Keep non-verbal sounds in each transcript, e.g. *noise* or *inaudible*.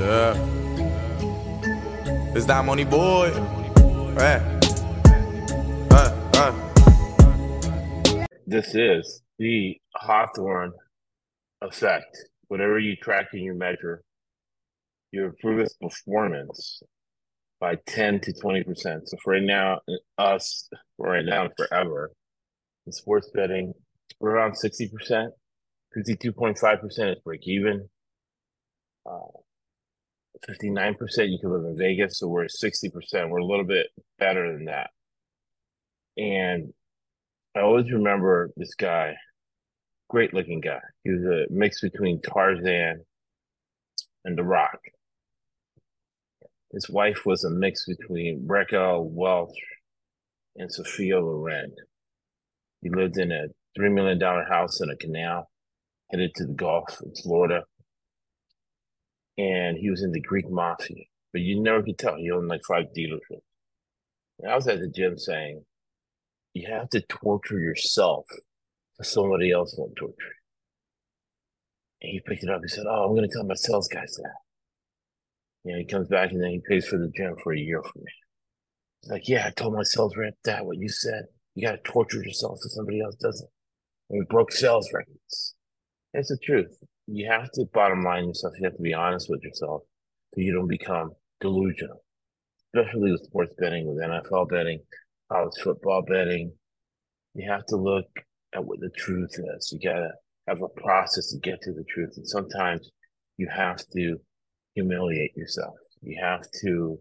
Yeah. It's that money boy. Hey. Uh, uh. This is the Hawthorne effect. Whatever you track and you measure, you improve its performance by 10 to 20%. So for right now, us, right now forever, in sports betting, we're around 60%. 52.5% is break even. Uh, 59% you can live in Vegas, so we're at 60%. We're a little bit better than that. And I always remember this guy, great looking guy. He was a mix between Tarzan and The Rock. His wife was a mix between Raquel Welch and Sophia Loren. He lived in a $3 million house in a canal, headed to the Gulf in Florida. And he was in the Greek mafia, but you never could tell. He owned like five dealerships. And I was at the gym saying, you have to torture yourself so somebody else won't torture you. And he picked it up. He said, Oh, I'm going to tell my sales guys that. You know, he comes back and then he pays for the gym for a year for me. He's like, Yeah, I told my sales rep that, what you said. You got to torture yourself so somebody else doesn't. And we broke sales records. That's the truth. You have to bottom line yourself. You have to be honest with yourself so you don't become delusional, especially with sports betting, with NFL betting, college football betting. You have to look at what the truth is. You got to have a process to get to the truth. And sometimes you have to humiliate yourself. You have to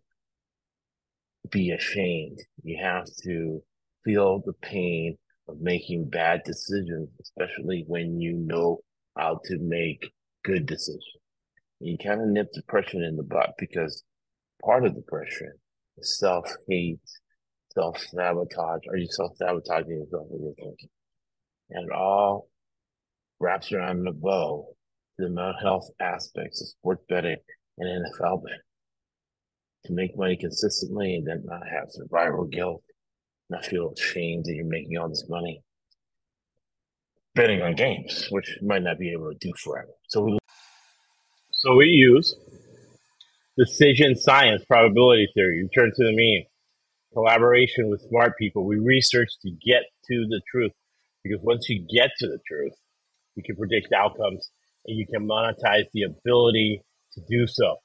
be ashamed. You have to feel the pain of making bad decisions, especially when you know how to make good decisions. You kind of nip depression in the butt because part of depression is self hate, self sabotage. Are you self sabotaging yourself with your thinking? And it all wraps around the bow the mental health aspects of sports betting and NFL betting. To make money consistently and then not have survival guilt, not feel ashamed that you're making all this money betting on games, which you might not be able to do forever. So we so we use decision science, probability theory, return to the mean, collaboration with smart people. We research to get to the truth because once you get to the truth, you can predict outcomes and you can monetize the ability to do so.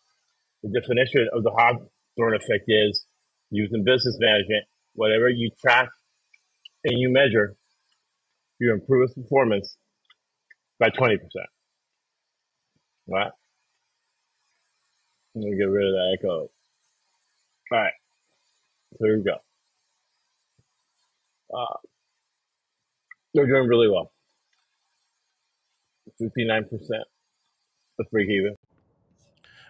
The definition of the Hawthorne effect is using business management, whatever you track and you measure, you improve its performance by 20%. Right? Let me get rid of that echo. All right. So here we go. Uh, they're doing really well. 59% of break even.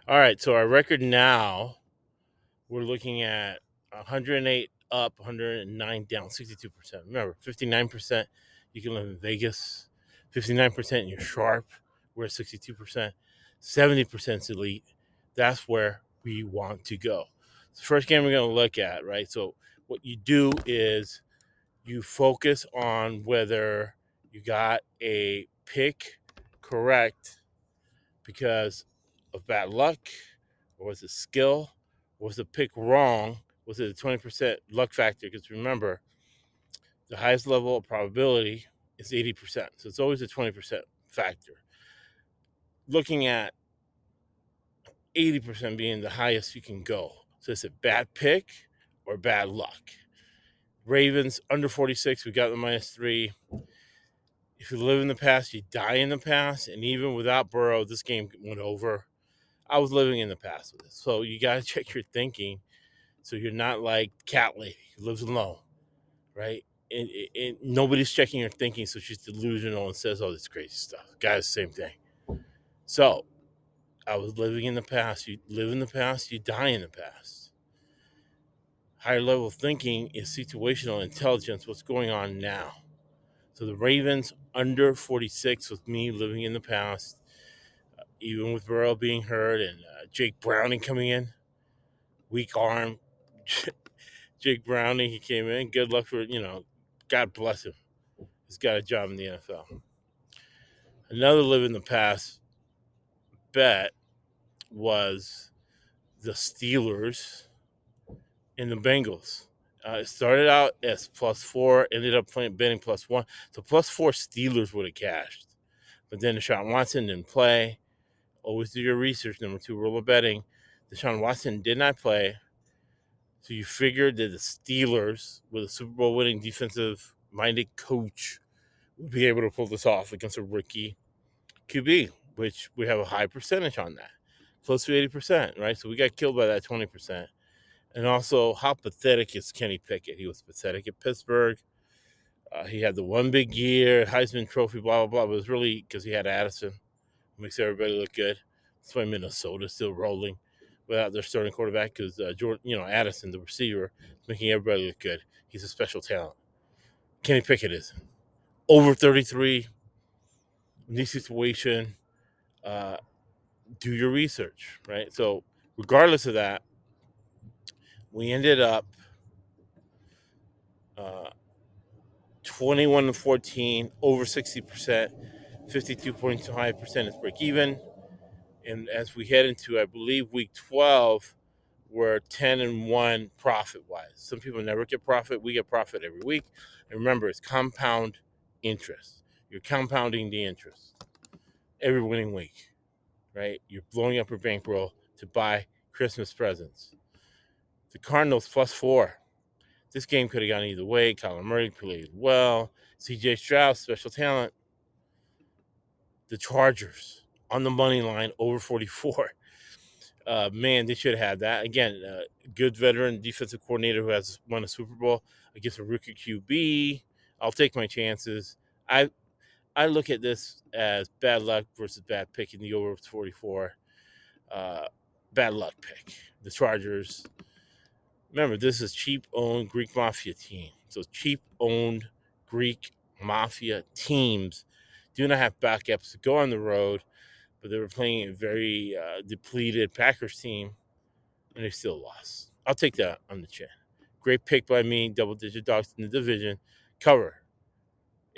All right, so our record now, we're looking at 108 up, 109 down, 62%. Remember, 59% you can live in Vegas, 59% you're sharp, we're at 62%, 70% is elite. That's where we want to go. The first game we're going to look at, right? So, what you do is you focus on whether you got a pick correct because of bad luck, or was it skill, or was the pick wrong? Was it a 20% luck factor? Because remember, the highest level of probability is 80%. So it's always a 20% factor. Looking at 80% being the highest you can go. So it's a bad pick or bad luck. Ravens under 46, we got the minus three. If you live in the past, you die in the past. And even without Burrow, this game went over. I was living in the past with it. So you got to *laughs* check your thinking so you're not like Cat Lady who lives alone, right? And, and, nobody's checking your thinking, so she's delusional and says all this crazy stuff. Guys, same thing. So I was living in the past. You live in the past, you die in the past. Higher level thinking is situational intelligence, what's going on now. So the Ravens under 46 with me living in the past, uh, even with Burrow being hurt and uh, Jake Browning coming in, weak arm. *laughs* Jake Browning, he came in. Good luck for, you know, God bless him. He's got a job in the NFL. Another live in the past bet was the Steelers and the Bengals. Uh, it started out as plus four, ended up playing betting plus one. So plus four Steelers would have cashed. But then Deshaun Watson didn't play. Always do your research. Number two rule of betting. Deshaun Watson did not play. So you figured that the Steelers, with a Super Bowl winning defensive minded coach, would be able to pull this off against a rookie QB, which we have a high percentage on that, close to 80%, right? So we got killed by that 20%. And also, how pathetic is Kenny Pickett? He was pathetic at Pittsburgh. Uh, he had the one big year, Heisman Trophy, blah, blah, blah. It was really because he had Addison, makes everybody look good. That's why Minnesota's still rolling without their starting quarterback because uh, Jordan, you know, Addison, the receiver, making everybody look good. He's a special talent. Kenny Pickett is over 33 in this situation. Uh, do your research, right? So, regardless of that, we ended up uh, 21 to 14, over 60%, 52.5% is break even. And as we head into, I believe, week 12, we're 10 and 1 profit wise. Some people never get profit. We get profit every week. And remember, it's compound interest. You're compounding the interest every winning week, right? You're blowing up your bankroll to buy Christmas presents. The Cardinals plus four. This game could have gone either way. Kyler Murray played well. CJ Stroud, special talent. The Chargers on the money line over 44. *laughs* Uh, man, they should have had that. Again, uh, good veteran defensive coordinator who has won a Super Bowl against a rookie QB. I'll take my chances. I I look at this as bad luck versus bad pick in the over 44. Uh, bad luck pick. The Chargers. Remember, this is cheap owned Greek mafia team. So cheap owned Greek mafia teams do not have backups to go on the road but they were playing a very uh, depleted Packers team, and they still lost. I'll take that on the chin. Great pick by me, double digit dogs in the division. Cover.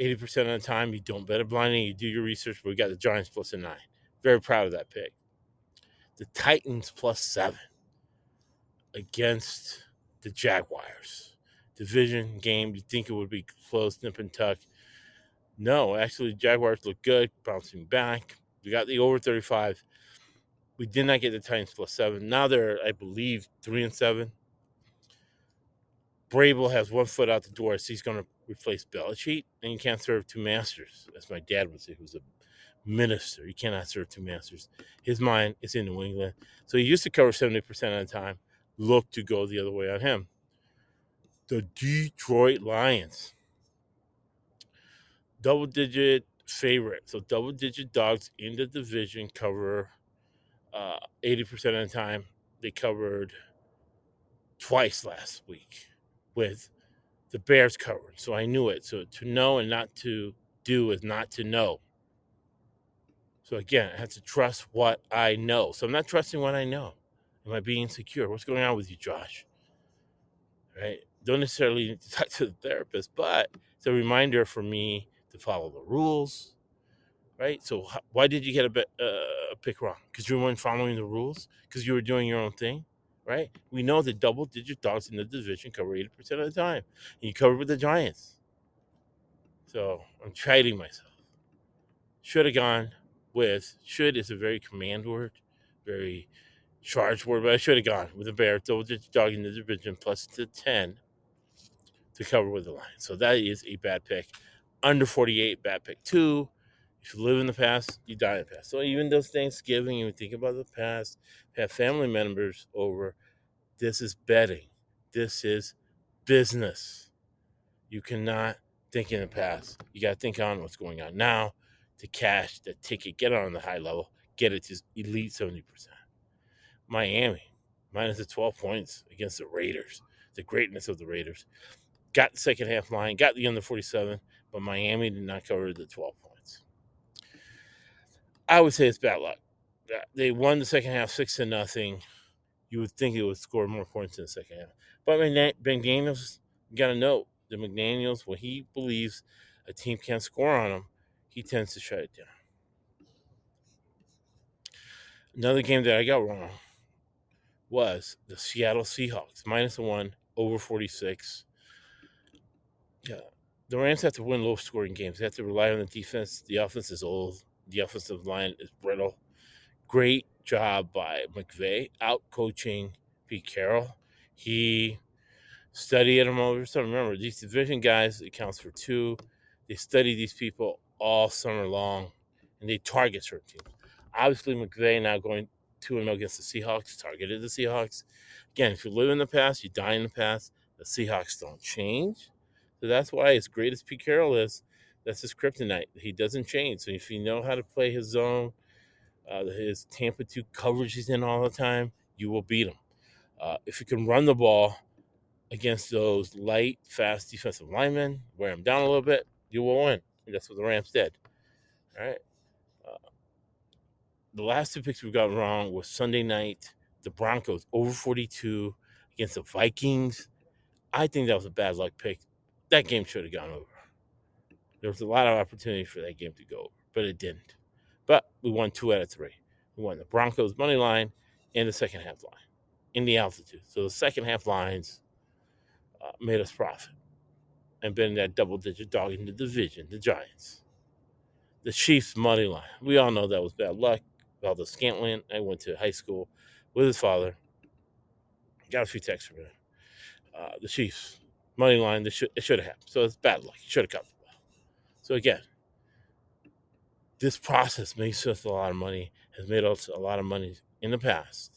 80% of the time, you don't bet a blinding, you do your research, but we got the Giants plus a nine. Very proud of that pick. The Titans plus seven against the Jaguars. Division game, you think it would be close, nip and tuck. No, actually, Jaguars look good, bouncing back. We got the over 35. We did not get the Titans plus seven. Now they're, I believe, three and seven. Vrabel has one foot out the door, so he's going to replace Belichick, and you can't serve two masters. As my dad would say, who's a minister. You cannot serve two masters. His mind is in New England. So he used to cover 70% of the time. Look to go the other way on him. The Detroit Lions. Double digit favorite. So double digit dogs in the division cover uh, 80% of the time. They covered twice last week with the Bears covered. So I knew it. So to know and not to do is not to know. So again, I have to trust what I know. So I'm not trusting what I know. Am I being insecure? What's going on with you, Josh? Right? Don't necessarily need *laughs* to talk to the therapist, but it's a reminder for me to follow the rules, right? So why did you get a, uh, a pick wrong? Because you weren't following the rules? Because you were doing your own thing, right? We know that double-digit dogs in the division cover 80% of the time. And you covered with the Giants. So I'm chiding myself. Should have gone with, should is a very command word, very charged word, but I should have gone with the Bears, double-digit dog in the division, plus the 10 to cover with the line. So that is a bad pick. Under 48, bad pick two. If you live in the past, you die in the past. So even those Thanksgiving, you think about the past, have family members over. This is betting. This is business. You cannot think in the past. You got to think on what's going on now to cash the ticket, get on the high level, get it to elite 70%. Miami, minus the 12 points against the Raiders, the greatness of the Raiders. Got the second half line, got the under 47, but Miami did not cover the 12 points. I would say it's bad luck. They won the second half six to nothing. You would think it would score more points in the second half. But McDa- McDaniels, got to know that McDaniels, when he believes a team can't score on him, he tends to shut it down. Another game that I got wrong was the Seattle Seahawks minus one over 46. Yeah, the Rams have to win low scoring games. They have to rely on the defense. The offense is old. The offensive line is brittle. Great job by McVay out coaching Pete Carroll. He studied him over. summer. remember, these division guys accounts for two. They study these people all summer long, and they target certain teams. Obviously, McVay now going 2 0 against the Seahawks, targeted the Seahawks. Again, if you live in the past, you die in the past. The Seahawks don't change. So that's why, as great as Pete Carroll is, that's his kryptonite. He doesn't change. So if you know how to play his zone, uh, his Tampa 2 coverage he's in all the time, you will beat him. Uh, if you can run the ball against those light, fast defensive linemen, wear them down a little bit, you will win. And that's what the Rams did. All right. Uh, the last two picks we got wrong was Sunday night, the Broncos over 42 against the Vikings. I think that was a bad luck pick. That game should have gone over. There was a lot of opportunity for that game to go over, but it didn't. But we won two out of three. We won the Broncos money line and the second half line in the altitude. So the second half lines uh, made us profit and been that double digit dog in the division, the Giants. The Chiefs money line. We all know that was bad luck. Valdes Scantling, I went to high school with his father. Got a few texts from him. Uh, the Chiefs money line. This should, it should have happened. So it's bad luck. He should have ball. So again, this process makes us a lot of money. Has made us a lot of money in the past,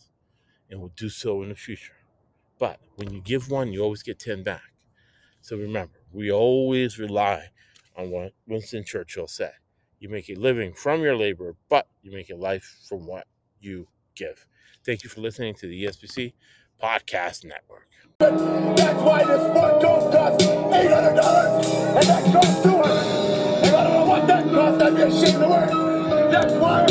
and will do so in the future. But when you give one, you always get ten back. So remember, we always rely on what Winston Churchill said. You make a living from your labor, but you make a life from what you give. Thank you for listening to the ESPC Podcast Network. That's why this one eight hundred dollars, and that costs two hundred. And I don't know what that costs. I'd be ashamed work. That's why